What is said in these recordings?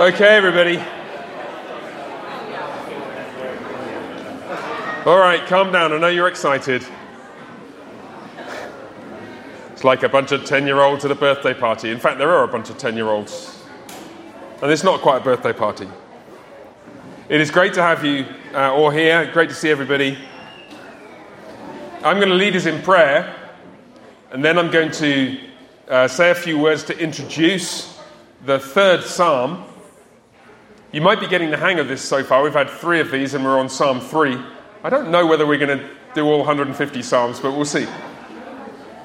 Okay, everybody. All right, calm down. I know you're excited. It's like a bunch of 10 year olds at a birthday party. In fact, there are a bunch of 10 year olds. And it's not quite a birthday party. It is great to have you uh, all here. Great to see everybody. I'm going to lead us in prayer, and then I'm going to uh, say a few words to introduce the third psalm. You might be getting the hang of this so far. We've had three of these, and we're on Psalm 3. I don't know whether we're going to do all 150 psalms, but we'll see.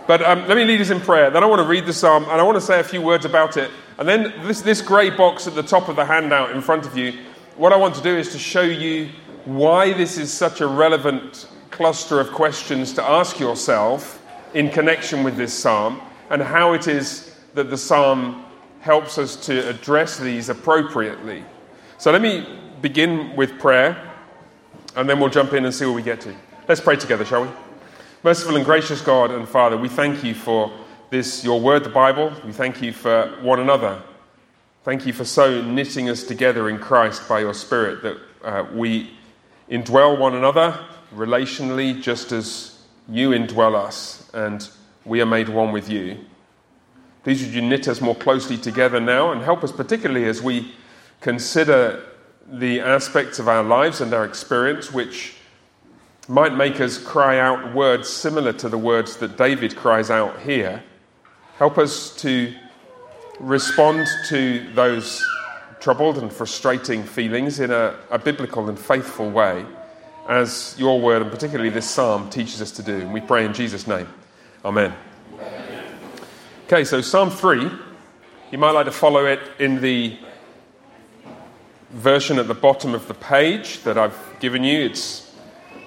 But um, let me lead us in prayer. Then I want to read the psalm and I want to say a few words about it. And then this, this grey box at the top of the handout in front of you, what I want to do is to show you why this is such a relevant cluster of questions to ask yourself in connection with this psalm and how it is that the psalm helps us to address these appropriately. So let me begin with prayer and then we'll jump in and see where we get to. Let's pray together, shall we? Merciful and gracious God and Father, we thank you for this, your word, the Bible. We thank you for one another. Thank you for so knitting us together in Christ by your Spirit that uh, we indwell one another relationally just as you indwell us and we are made one with you. Please would you knit us more closely together now and help us, particularly as we consider the aspects of our lives and our experience which might make us cry out words similar to the words that David cries out here. Help us to respond to those troubled and frustrating feelings in a, a, biblical and faithful way, as your word, and particularly this psalm, teaches us to do. And we pray in Jesus' name. Amen. Okay, so Psalm 3, you might like to follow it in the version at the bottom of the page that I've given you. It's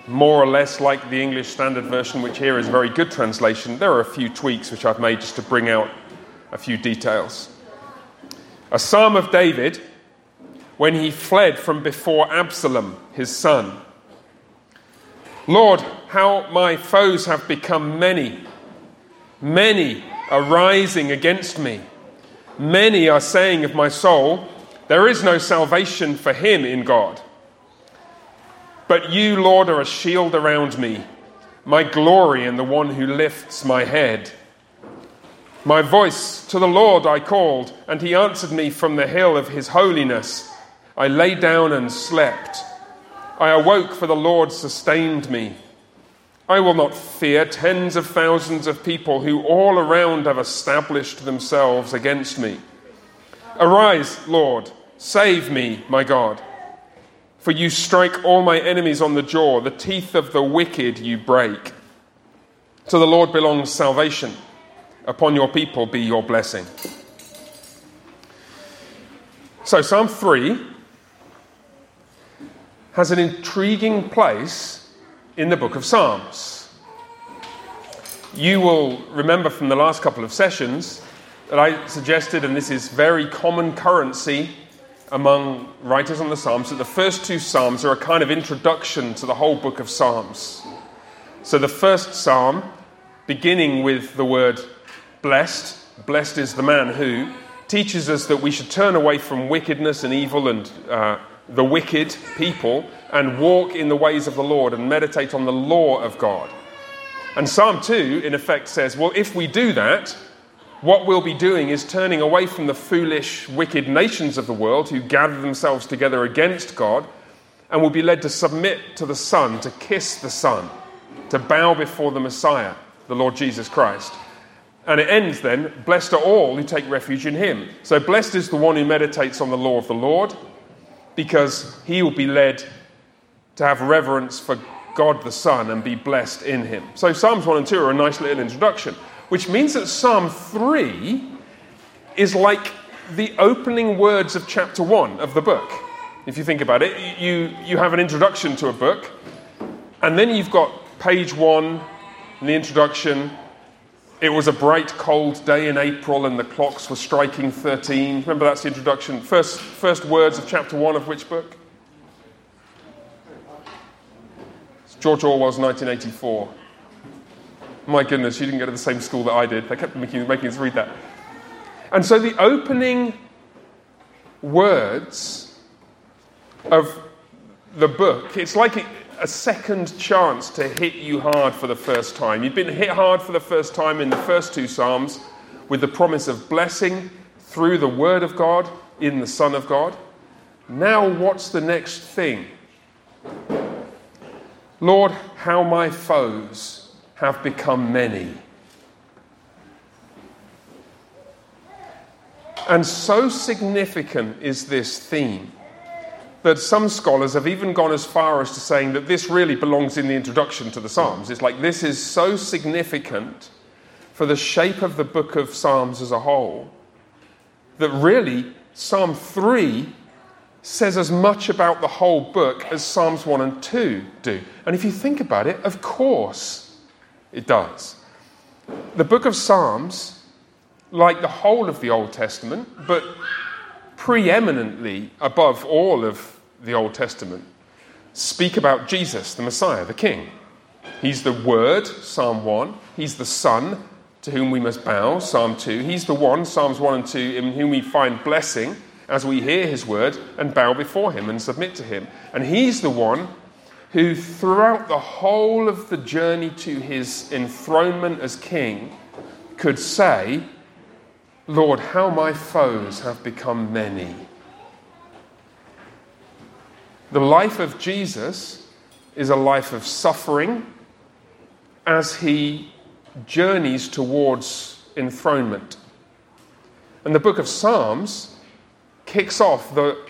more or less like the English Standard Version, which here is a very good translation. There are a few tweaks which I've made just to bring out a few details. A psalm of David when he fled from before Absalom, his son. Lord, how my foes have become many. Many are rising against me. Many are saying of my soul, There is no salvation for him in God. But you, Lord, are a shield around me, my glory and the one who lifts my head. My voice to the Lord I called, and he answered me from the hill of his holiness. I lay down and slept. I awoke, for the Lord sustained me. I will not fear tens of thousands of people who all around have established themselves against me. Arise, Lord, save me, my God. For you strike all my enemies on the jaw, the teeth of the wicked you break. To the Lord belongs salvation. Upon your people be your blessing. So, Psalm 3 has an intriguing place in the book of Psalms. You will remember from the last couple of sessions that I suggested, and this is very common currency among writers on the Psalms that the first two Psalms are a kind of introduction to the whole book of Psalms. So the first Psalm, beginning with the word blessed, blessed is the man who, teaches us that we should turn away from wickedness and evil and uh, the wicked people and walk in the ways of the Lord and meditate on the law of God. And Psalm 2, in effect, says, well, if we do that, what we'll be doing is turning away from the foolish, wicked nations of the world who gather themselves together against God, and will be led to submit to the Son, to kiss the Son, to bow before the Messiah, the Lord Jesus Christ. And it ends then, blessed are all who take refuge in him. So blessed is the one who meditates on the law of the Lord, because he will be led to have reverence for God the Son and be blessed in him. So Psalms 1 and 2 are a nice little introduction which means that Psalm 3 is like the opening words of chapter 1 of the book. If you think about it, you, you have an introduction to a book, and then you've got page 1, the introduction. It was a bright, cold day in April, and the clocks were striking 13. Remember, that's the introduction. First, first words of chapter 1 of which book? George Orwell's 1984. My goodness, you didn't go to the same school that I did. They kept making, making us read that. And so the opening words of the book, it's like a second chance to hit you hard for the first time. You've been hit hard for the first time in the first two Psalms with the promise of blessing through the Word of God in the Son of God. Now, what's the next thing? Lord, how my foes have become many. And so significant is this theme that some scholars have even gone as far as to saying that this really belongs in the introduction to the Psalms. It's like this is so significant for the shape of the book of Psalms as a whole that really Psalm 3 says as much about the whole book as Psalms 1 and 2 do. And if you think about it, of course it does. The book of Psalms, like the whole of the Old Testament, but preeminently above all of the Old Testament, speak about Jesus, the Messiah, the King. He's the Word, Psalm 1. He's the Son, to whom we must bow, Psalm 2. He's the one, Psalms 1 and 2, in whom we find blessing, as we hear his word and bow before him and submit to him. And he's the one who, throughout the whole of the journey to his enthronement as king, could say, Lord, how my foes have become many. The life of Jesus is a life of suffering as he journeys towards enthronement. And the book of Psalms kicks off the,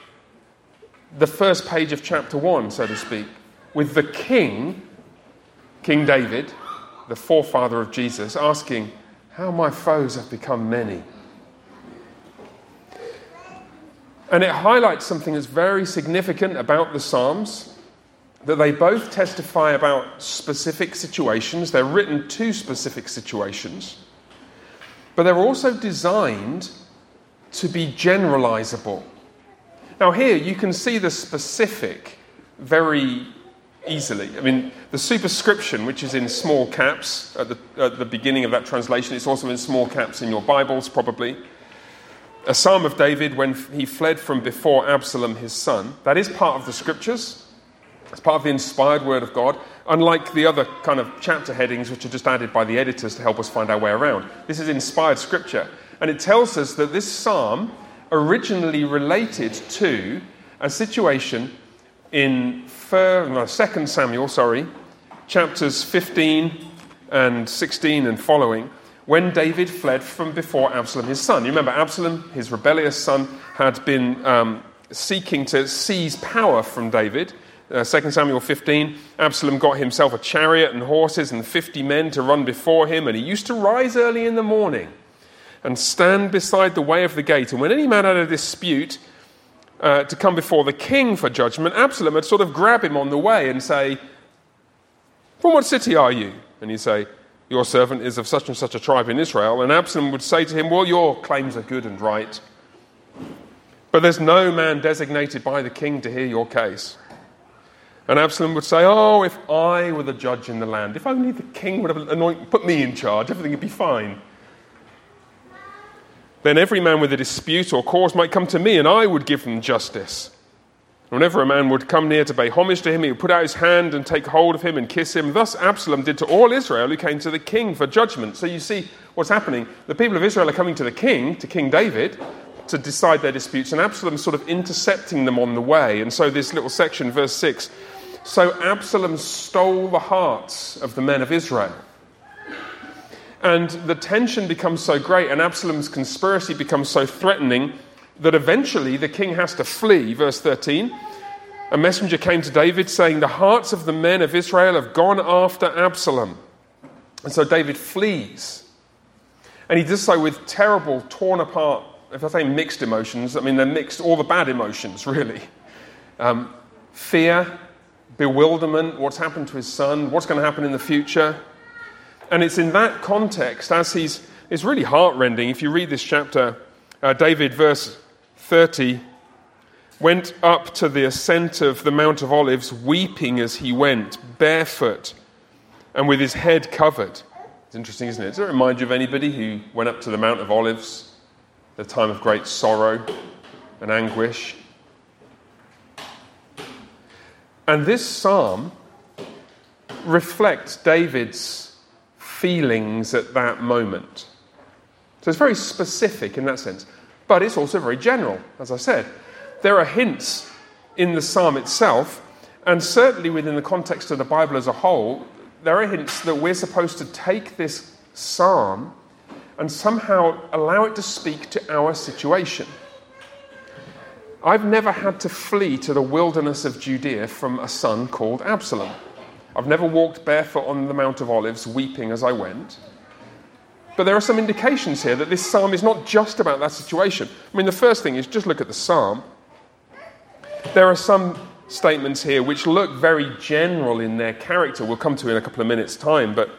the first page of chapter 1, so to speak, with the king, King David, the forefather of Jesus, asking, How my foes have become many. And it highlights something that's very significant about the Psalms that they both testify about specific situations. They're written to specific situations, but they're also designed to be generalizable. Now, here you can see the specific very easily. I mean, the superscription, which is in small caps at the, at the beginning of that translation, it's also in small caps in your Bibles, probably. A psalm of David when he fled from before Absalom, his son. That is part of the scriptures. It's part of the inspired word of God, unlike the other kind of chapter headings which are just added by the editors to help us find our way around. This is inspired scripture. And it tells us that this psalm originally related to a situation in 2 Samuel, sorry, chapters 15 and 16 and following, when David fled from before Absalom, his son. You remember, Absalom, his rebellious son, had been um, seeking to seize power from David. Uh, 2 Samuel 15, Absalom got himself a chariot and horses and 50 men to run before him, and he used to rise early in the morning and stand beside the way of the gate. And when any man had a dispute uh, to come before the king for judgment, Absalom would sort of grab him on the way and say, From what city are you? And he'd say, Your servant is of such and such a tribe in Israel. And Absalom would say to him, Well, your claims are good and right. But there's no man designated by the king to hear your case. And Absalom would say, Oh, if I were the judge in the land, if only the king would have anoint, put me in charge, everything would be fine. Then every man with a dispute or cause might come to me, and I would give them justice. Whenever a man would come near to pay homage to him, he would put out his hand and take hold of him and kiss him. Thus Absalom did to all Israel who came to the king for judgment. So you see what's happening. The people of Israel are coming to the king, to King David, to decide their disputes, and Absalom's sort of intercepting them on the way. And so this little section, verse 6 So Absalom stole the hearts of the men of Israel and the tension becomes so great, and Absalom's conspiracy becomes so threatening that eventually the king has to flee. Verse 13 A messenger came to David saying, The hearts of the men of Israel have gone after Absalom. And so David flees. And he does so with terrible, torn apart, if I say mixed emotions, I mean they're mixed, all the bad emotions, really. Um, fear, bewilderment, what's happened to his son, what's going to happen in the future and it's in that context, as he's, it's really heartrending. If you read this chapter, uh, David, verse 30, went up to the ascent of the Mount of Olives, weeping as he went, barefoot and with his head covered. It's interesting, isn't it? Does it remind you of anybody who went up to the Mount of Olives, the time of great sorrow? and anguish. And this psalm reflects David's feelings at that moment. So it's very specific in that sense, but it's also very general, as I said. There are hints in the psalm itself, and certainly within the context of the Bible as a whole, there are hints that we're supposed to take this psalm and somehow allow it to speak to our situation. I've never had to flee to the wilderness of Judea from a son called Absalom. I've never walked barefoot on the Mount of Olives weeping as I went. But there are some indications here that this psalm is not just about that situation. I mean, the first thing is just look at the psalm. There are some statements here which look very general in their character. We'll come to in a couple of minutes' time, but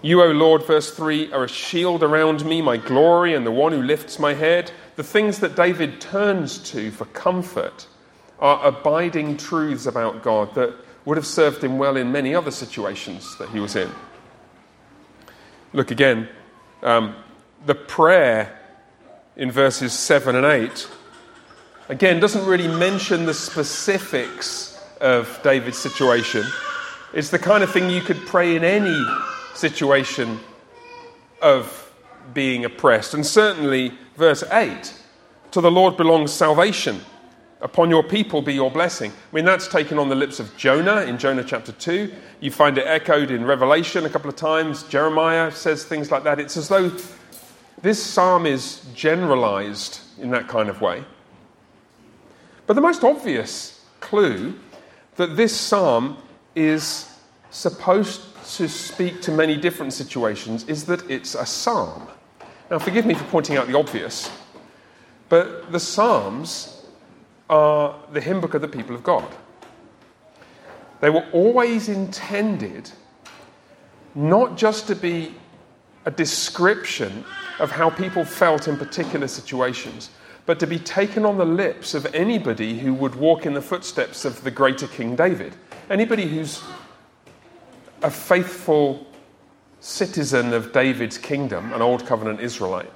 you, O Lord, verse 3, are a shield around me, my glory, and the one who lifts my head. The things that David turns to for comfort are abiding truths about God that would have served him well in many other situations that he was in. Look again, um, the prayer in verses 7 and 8, again, doesn't really mention the specifics of David's situation. It's the kind of thing you could pray in any situation of being oppressed. And certainly, verse 8 to the Lord belongs salvation. Upon your people be your blessing. I mean, that's taken on the lips of Jonah in Jonah chapter 2. You find it echoed in Revelation a couple of times. Jeremiah says things like that. It's as though this psalm is generalized in that kind of way. But the most obvious clue that this psalm is supposed to speak to many different situations is that it's a psalm. Now, forgive me for pointing out the obvious, but the Psalms are the hymn book of the people of God. They were always intended not just to be a description of how people felt in particular situations, but to be taken on the lips of anybody who would walk in the footsteps of the greater King David. Anybody who's a faithful citizen of David's kingdom, an Old Covenant Israelite,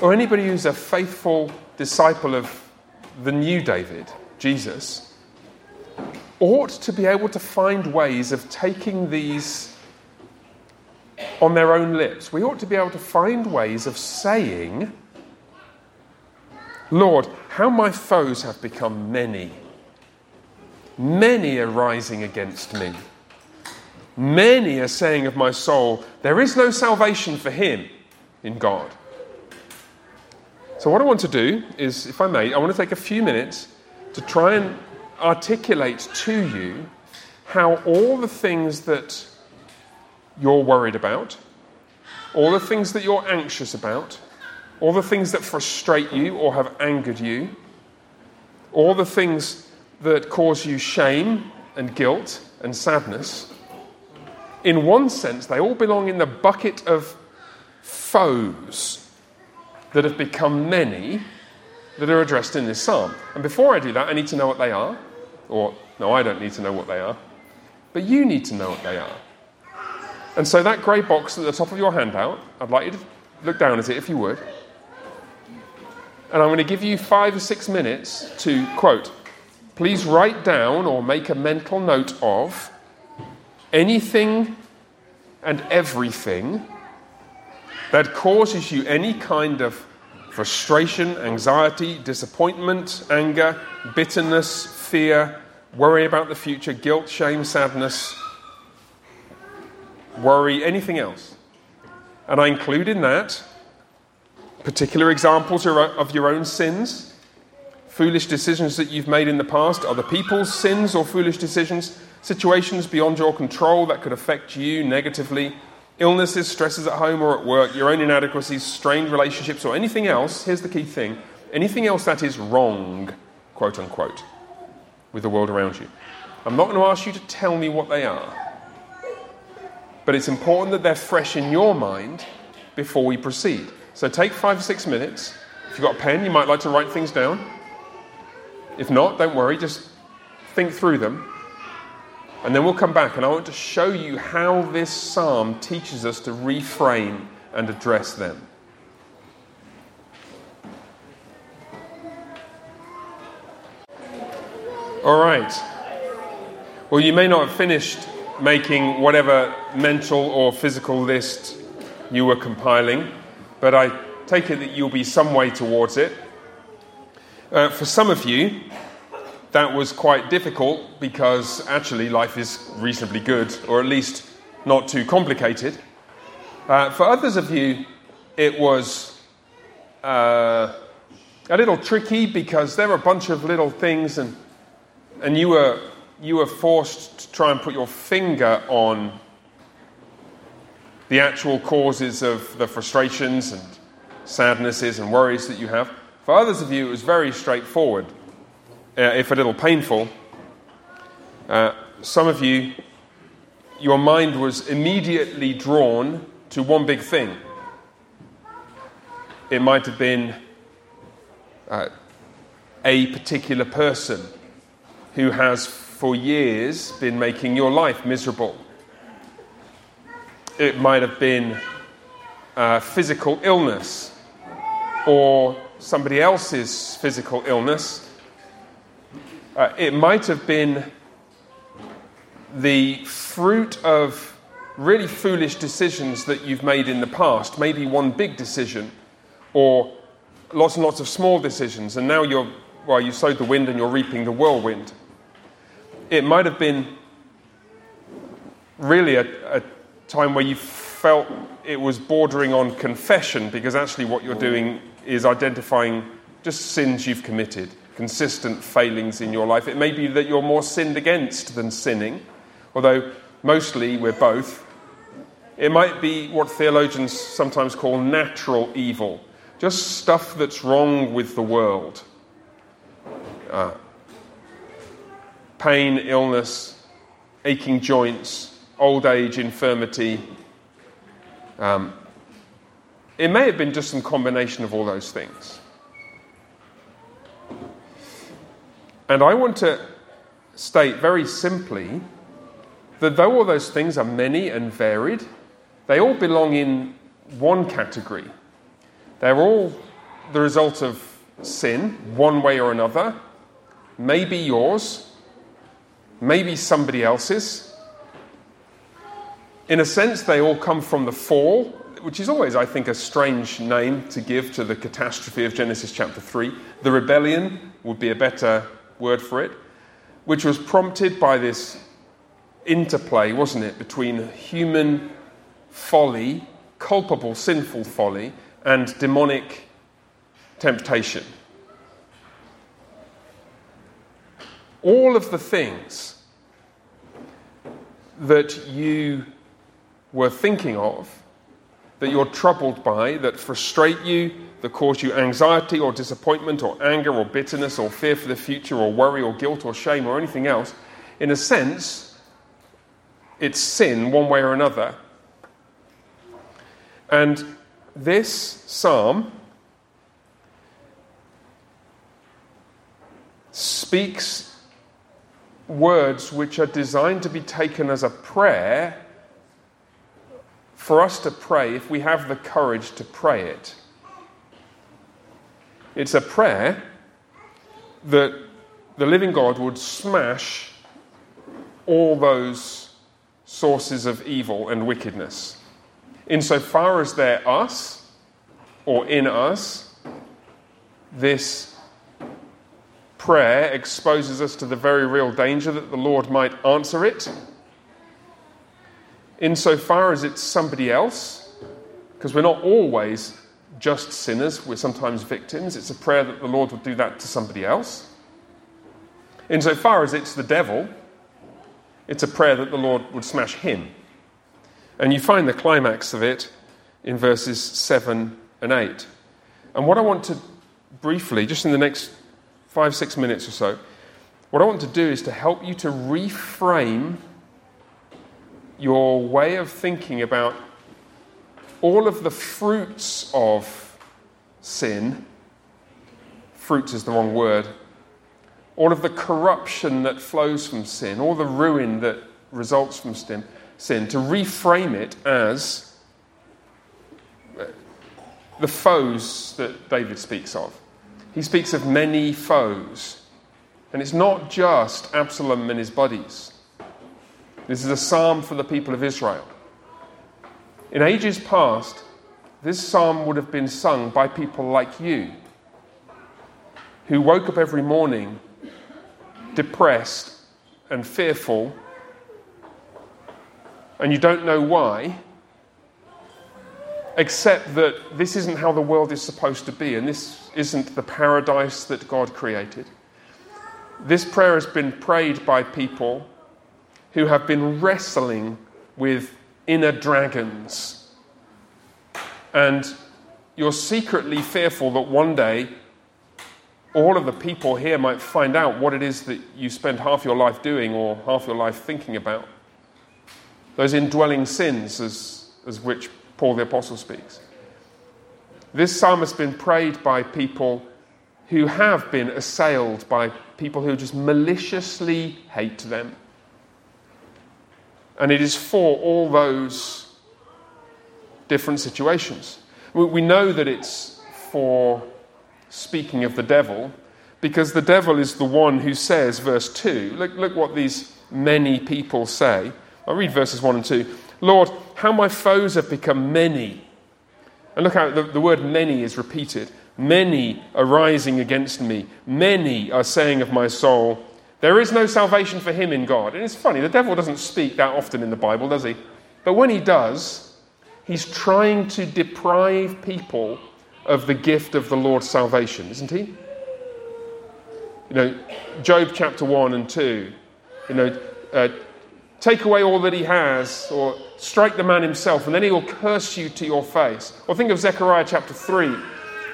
or anybody who's a faithful disciple of the new David, Jesus, ought to be able to find ways of taking these on their own lips. We ought to be able to find ways of saying, Lord, how my foes have become many. Many are rising against me. Many are saying of my soul, There is no salvation for him in God. So, what I want to do is, if I may, I want to take a few minutes to try and articulate to you how all the things that you're worried about, all the things that you're anxious about, all the things that frustrate you or have angered you, all the things that cause you shame and guilt and sadness, in one sense, they all belong in the bucket of foes that have become many that are addressed in this psalm. And before I do that, I need to know what they are. Or, no, I don't need to know what they are. But you need to know what they are. And so that grey box at the top of your handout, I'd like you to look down at it if you would. And I'm going to give you five or six minutes to quote, please write down or make a mental note of anything and everything that causes you any kind of frustration, anxiety, disappointment, anger, bitterness, fear, worry about the future, guilt, shame, sadness, worry, anything else. And I include in that particular examples of your own sins, foolish decisions that you've made in the past, other people's sins or foolish decisions, situations beyond your control that could affect you negatively, illnesses, stresses at home or at work, your own inadequacies, strained relationships, or anything else. Here's the key thing anything else that is wrong, quote unquote, with the world around you. I'm not going to ask you to tell me what they are, but it's important that they're fresh in your mind before we proceed. So take five or six minutes. If you've got a pen, you might like to write things down. If not, don't worry, just think through them. And then we'll come back, and I want to show you how this psalm teaches us to reframe and address them. All right. Well, you may not have finished making whatever mental or physical list you were compiling, but I take it that you'll be some way towards it. Uh, for some of you, that was quite difficult because actually life is reasonably good, or at least not too complicated. Uh, for others of you, it was uh, a little tricky because there were a bunch of little things, and, and you, were, you were forced to try and put your finger on the actual causes of the frustrations and sadnesses and worries that you have. For others of you, it was very straightforward, uh, if a little painful. Uh, some of you, your mind was immediately drawn to one big thing. It might have been uh, a particular person who has for years been making your life miserable. It might have been physical illness or somebody else's physical illness. Uh, it might have been the fruit of really foolish decisions that you've made in the past, maybe one big decision, or lots and lots of small decisions, and now you're, well, you sowed the wind and you're reaping the whirlwind. It might have been really a, a time where you felt it was bordering on confession because actually what you're doing is identifying just sins you've committed, consistent failings in your life. It may be that you're more sinned against than sinning, although mostly we're both. It might be what theologians sometimes call natural evil, just stuff that's wrong with the world. Uh, pain, illness, aching joints, old age, infirmity. Um, it may have been just some combination of all those things. And I want to state very simply that though all those things are many and varied, they all belong in one category. They're all the result of sin, one way or another, maybe yours, maybe somebody else's. In a sense, they all come from the fall which is always, I think, a strange name to give to the catastrophe of Genesis chapter 3. The rebellion would be a better word for it, which was prompted by this interplay, wasn't it, between human folly, culpable, sinful folly, and demonic temptation. All of the things that you were thinking of that you're troubled by, that frustrate you, that cause you anxiety or disappointment or anger or bitterness or fear for the future or worry or guilt or shame or anything else, in a sense, it's sin one way or another. And this psalm speaks words which are designed to be taken as a prayer for us to pray if we have the courage to pray it. It's a prayer that the living God would smash all those sources of evil and wickedness. Insofar as they're us or in us, this prayer exposes us to the very real danger that the Lord might answer it insofar as it's somebody else, because we're not always just sinners, we're sometimes victims. It's a prayer that the Lord would do that to somebody else. Insofar as it's the devil, it's a prayer that the Lord would smash him. And you find the climax of it in verses 7 and 8. And what I want to briefly, just in the next five, six minutes or so, what I want to do is to help you to reframe your way of thinking about all of the fruits of sin, fruits is the wrong word, all of the corruption that flows from sin, all the ruin that results from sin, sin to reframe it as the foes that David speaks of. He speaks of many foes. And it's not just Absalom and his buddies. This is a psalm for the people of Israel. In ages past, this psalm would have been sung by people like you, who woke up every morning depressed and fearful, and you don't know why, except that this isn't how the world is supposed to be, and this isn't the paradise that God created. This prayer has been prayed by people who have been wrestling with inner dragons. And you're secretly fearful that one day all of the people here might find out what it is that you spend half your life doing or half your life thinking about. Those indwelling sins, as, as which Paul the Apostle speaks. This psalm has been prayed by people who have been assailed by people who just maliciously hate them. And it is for all those different situations. We know that it's for speaking of the devil because the devil is the one who says, verse 2, look, look what these many people say. I'll read verses 1 and 2. Lord, how my foes have become many. And look how the, the word many is repeated. Many are rising against me. Many are saying of my soul, there is no salvation for him in God. And it's funny, the devil doesn't speak that often in the Bible, does he? But when he does, he's trying to deprive people of the gift of the Lord's salvation, isn't he? You know, Job chapter 1 and 2, you know, uh, take away all that he has, or strike the man himself, and then he will curse you to your face. Or think of Zechariah chapter 3,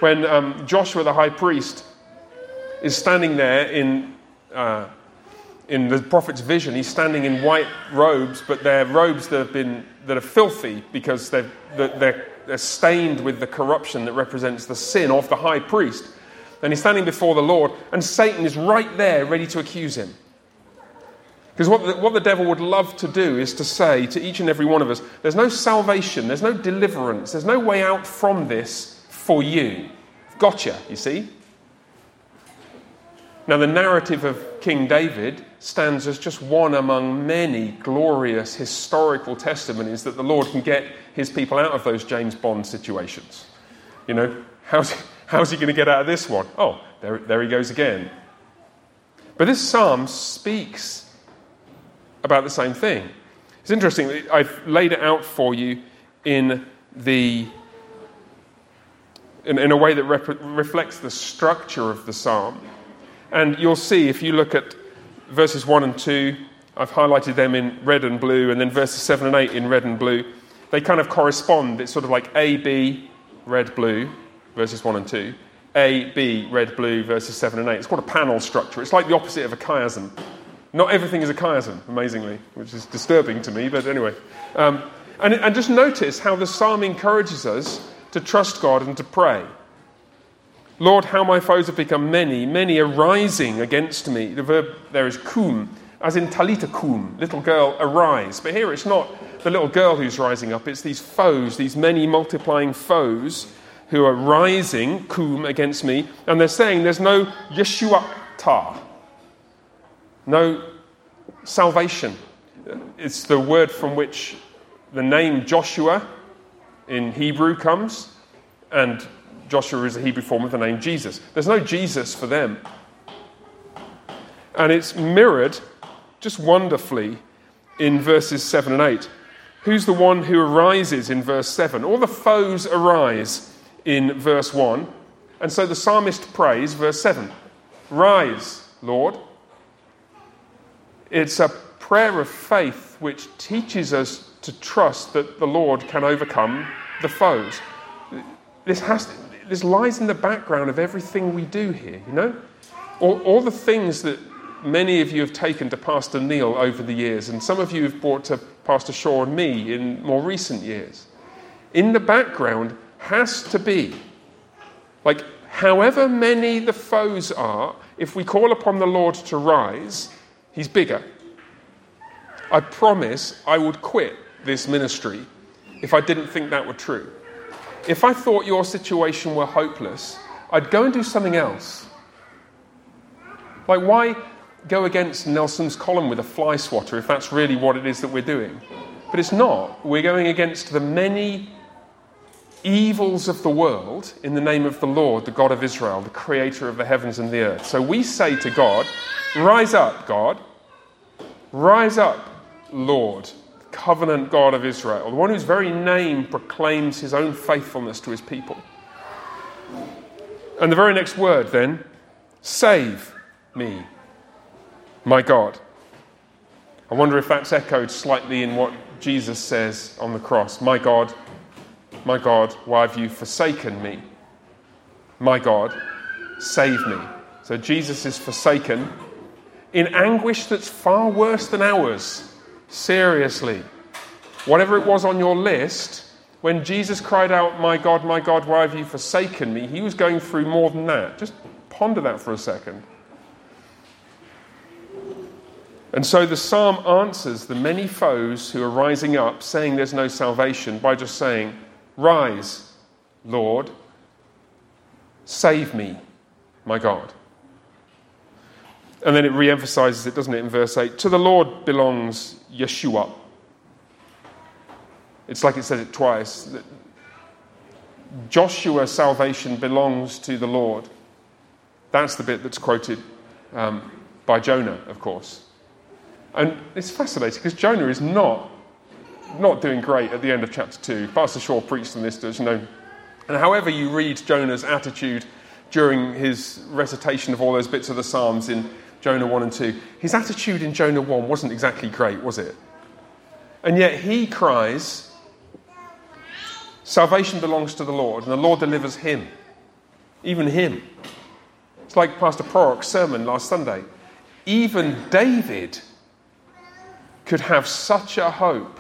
when um, Joshua the high priest is standing there in, uh, in the prophet's vision. He's standing in white robes, but they're robes that, have been, that are filthy because they're, they're, they're stained with the corruption that represents the sin of the high priest. And he's standing before the Lord, and Satan is right there ready to accuse him. Because what the, what the devil would love to do is to say to each and every one of us there's no salvation, there's no deliverance, there's no way out from this for you. Gotcha, you see? Now, the narrative of King David stands as just one among many glorious historical testimonies that the Lord can get his people out of those James Bond situations. You know, how's, how's he going to get out of this one? Oh, there, there he goes again. But this psalm speaks about the same thing. It's interesting, I've laid it out for you in, the, in, in a way that rep- reflects the structure of the psalm. And you'll see if you look at verses 1 and 2, I've highlighted them in red and blue, and then verses 7 and 8 in red and blue. They kind of correspond. It's sort of like A, B, red, blue, verses 1 and 2. A, B, red, blue, verses 7 and 8. It's called a panel structure. It's like the opposite of a chiasm. Not everything is a chiasm, amazingly, which is disturbing to me, but anyway. Um, and, and just notice how the psalm encourages us to trust God and to pray. Lord, how my foes have become many, many are rising against me. The verb there is kum, as in talita kum, little girl, arise. But here it's not the little girl who's rising up, it's these foes, these many multiplying foes who are rising, kum, against me. And they're saying there's no Yeshua ta, no salvation. It's the word from which the name Joshua in Hebrew comes, and Joshua is a Hebrew form of the name Jesus. There's no Jesus for them. And it's mirrored just wonderfully in verses 7 and 8. Who's the one who arises in verse 7? All the foes arise in verse 1. And so the psalmist prays, verse 7 Rise, Lord. It's a prayer of faith which teaches us to trust that the Lord can overcome the foes. This, has to, this lies in the background of everything we do here, you know? All, all the things that many of you have taken to Pastor Neil over the years, and some of you have brought to Pastor Shaw and me in more recent years. In the background has to be, like, however many the foes are, if we call upon the Lord to rise, He's bigger. I promise I would quit this ministry if I didn't think that were true. If I thought your situation were hopeless, I'd go and do something else. Like, why go against Nelson's column with a fly swatter if that's really what it is that we're doing? But it's not. We're going against the many evils of the world in the name of the Lord, the God of Israel, the creator of the heavens and the earth. So we say to God, Rise up, God. Rise up, Lord, covenant God of Israel, the one whose very name proclaims his own faithfulness to his people. And the very next word then, save me, my God. I wonder if that's echoed slightly in what Jesus says on the cross My God, my God, why have you forsaken me? My God, save me. So Jesus is forsaken in anguish that's far worse than ours. Seriously. Whatever it was on your list, when Jesus cried out, My God, my God, why have you forsaken me? He was going through more than that. Just ponder that for a second. And so the psalm answers the many foes who are rising up, saying there's no salvation, by just saying, Rise, Lord, save me, my God. And then it re emphasizes it, doesn't it, in verse 8? To the Lord belongs Yeshua. It's like it says it twice. Joshua's salvation belongs to the Lord. That's the bit that's quoted um, by Jonah, of course. And it's fascinating because Jonah is not not doing great at the end of chapter 2. Pastor Shaw preached on this, as you know. And however you read Jonah's attitude during his recitation of all those bits of the Psalms in Jonah 1 and 2, his attitude in Jonah 1 wasn't exactly great, was it? And yet he cries, Salvation belongs to the Lord, and the Lord delivers him. Even him. It's like Pastor Prorok's sermon last Sunday. Even David could have such a hope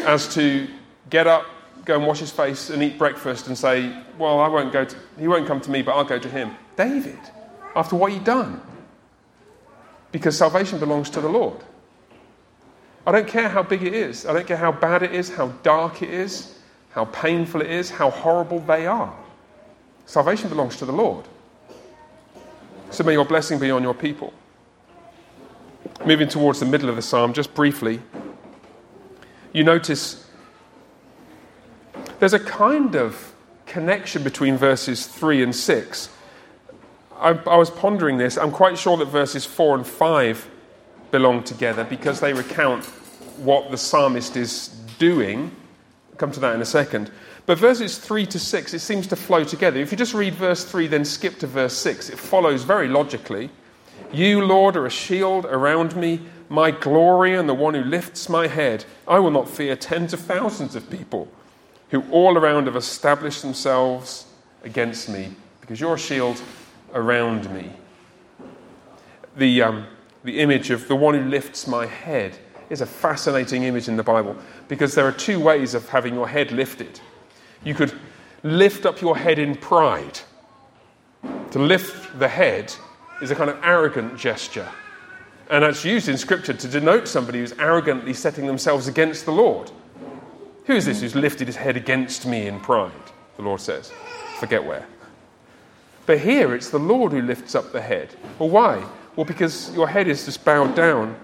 as to get up, go and wash his face and eat breakfast and say, Well, I won't go to, he won't come to me, but I'll go to him. David, after what he'd done. Because salvation belongs to the Lord. I don't care how big it is, I don't care how bad it is, how dark it is, how painful it is, how horrible they are. Salvation belongs to the Lord. So may your blessing be on your people. Moving towards the middle of the psalm, just briefly, you notice there's a kind of connection between verses 3 and 6. I, I, was pondering this. I'm quite sure that verses 4 and 5 belong together because they recount what the psalmist is doing. I'll come to that in a second. But verses 3 to 6, it seems to flow together. If you just read verse 3, then skip to verse 6, it follows very logically. You, Lord, are a shield around me my glory and the one who lifts my head. I will not fear tens of thousands of people who all around have established themselves against me, because you're a shield around me. The, um, the image of the one who lifts my head is a fascinating image in the Bible because there are two ways of having your head lifted. You could lift up your head in pride. To lift the head is a kind of arrogant gesture. And that's used in Scripture to denote somebody who's arrogantly setting themselves against the Lord. Who is this who's lifted his head against me in pride? The Lord says. Forget where. But here it's the Lord who lifts up the head. Well, why? Well, because your head is just bowed down.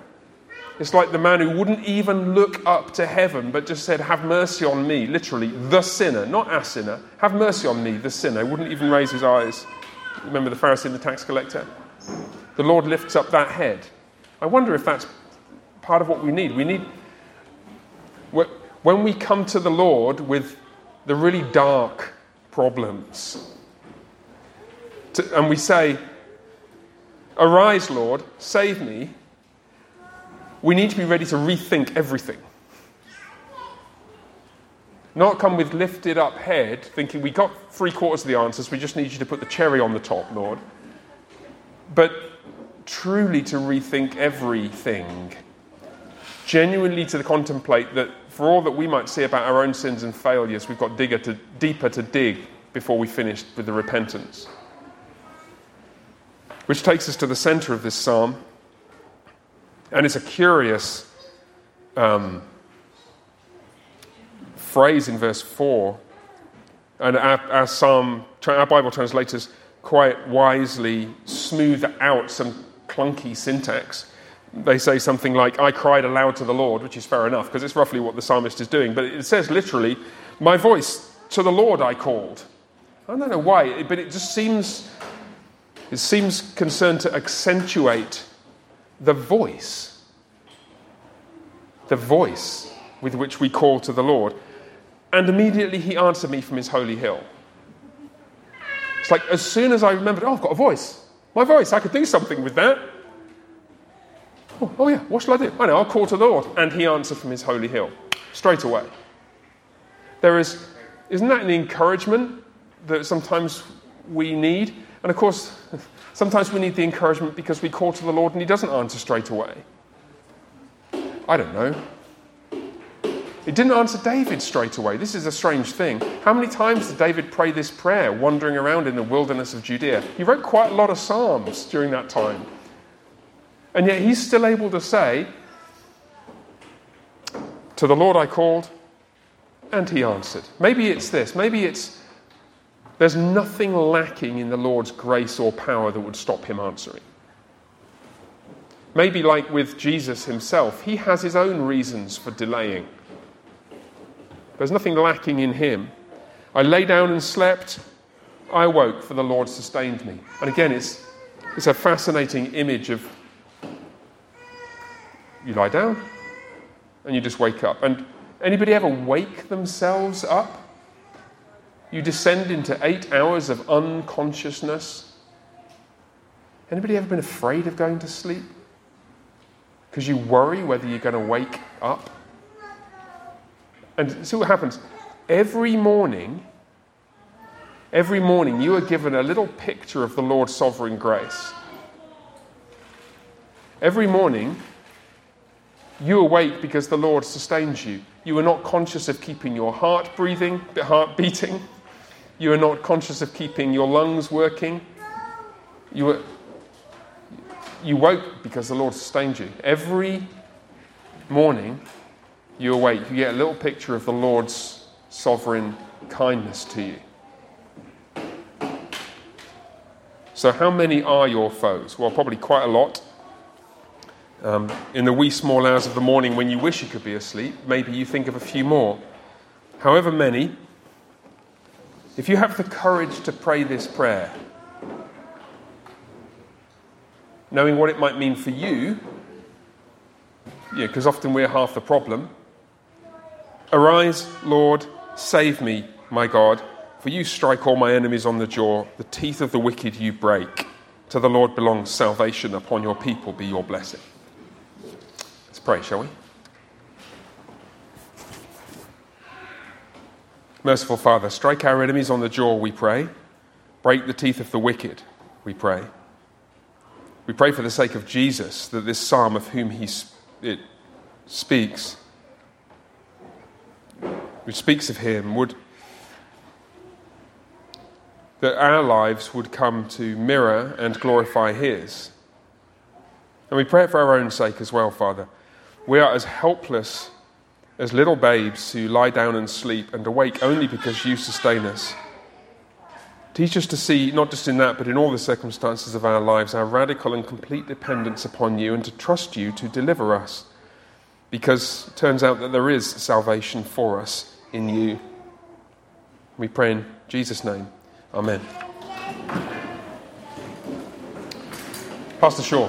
It's like the man who wouldn't even look up to heaven, but just said, Have mercy on me, literally, the sinner, not a sinner. Have mercy on me, the sinner. Wouldn't even raise his eyes. Remember the Pharisee and the tax collector? The Lord lifts up that head. I wonder if that's part of what we need. We need, when we come to the Lord with the really dark problems, to, and we say, Arise, Lord, save me, we need to be ready to rethink everything. Not come with lifted up head, thinking we got three quarters of the answers, we just need you to put the cherry on the top, Lord. But truly to rethink everything, genuinely to contemplate that for all that we might see about our own sins and failures, we've got digger to, deeper to dig before we finish with the repentance. Which takes us to the center of this psalm. And it's a curious um, phrase in verse 4. And our, our psalm, our Bible translators quite wisely smooth out some clunky syntax. They say something like, I cried aloud to the Lord, which is fair enough because it's roughly what the psalmist is doing. But it says literally, My voice to the Lord I called. I don't know why, but it just seems, it seems concerned to accentuate the voice. The voice with which we call to the Lord. And immediately he answered me from his holy hill. It's like as soon as I remembered, oh, I've got a voice. My voice, I could do something with that. Oh, oh yeah, what shall I do? I know, I'll call to the Lord. And he answered from his holy hill straight away. There is, isn't that an encouragement that sometimes we need? And of course, sometimes we need the encouragement because we call to the Lord and he doesn't answer straight away. I don't know. It didn't answer David straight away. This is a strange thing. How many times did David pray this prayer wandering around in the wilderness of Judea? He wrote quite a lot of Psalms during that time. And yet he's still able to say, To the Lord I called, and he answered. Maybe it's this. Maybe it's there's nothing lacking in the Lord's grace or power that would stop him answering. Maybe, like with Jesus himself, he has his own reasons for delaying. There's nothing lacking in him. I lay down and slept. I awoke, for the Lord sustained me. And again, it's, it's a fascinating image of you lie down and you just wake up. And anybody ever wake themselves up? You descend into eight hours of unconsciousness. Anybody ever been afraid of going to sleep? Because you worry whether you're going to wake up? And see what happens. Every morning, every morning, you are given a little picture of the Lord's sovereign grace. Every morning, you awake because the Lord sustains you. You are not conscious of keeping your heart breathing, heart beating. You are not conscious of keeping your lungs working. You, are, you woke because the Lord sustained you. Every morning, you awake, you get a little picture of the Lord's sovereign kindness to you. So, how many are your foes? Well, probably quite a lot. Um, in the wee small hours of the morning when you wish you could be asleep, maybe you think of a few more. However many, if you have the courage to pray this prayer, knowing what it might mean for you, yeah, because often we're half the problem, Arise, Lord, save me, my God, for you strike all my enemies on the jaw, the teeth of the wicked you break. To the Lord belongs salvation, upon your people be your blessing. Let's pray, shall we? Merciful Father, strike our enemies on the jaw, we pray. Break the teeth of the wicked, we pray. We pray for the sake of Jesus that this psalm of whom he it speaks which speaks of him, would that our lives would come to mirror and glorify his. And we pray it for our own sake as well, Father. We are as helpless as little babes who lie down and sleep and awake only because you sustain us. Teach us to see, not just in that, but in all the circumstances of our lives, our radical and complete dependence upon you and to trust you to deliver us. Because it turns out that there is salvation for us in you. We pray in Jesus' name. Amen. Pastor Shaw.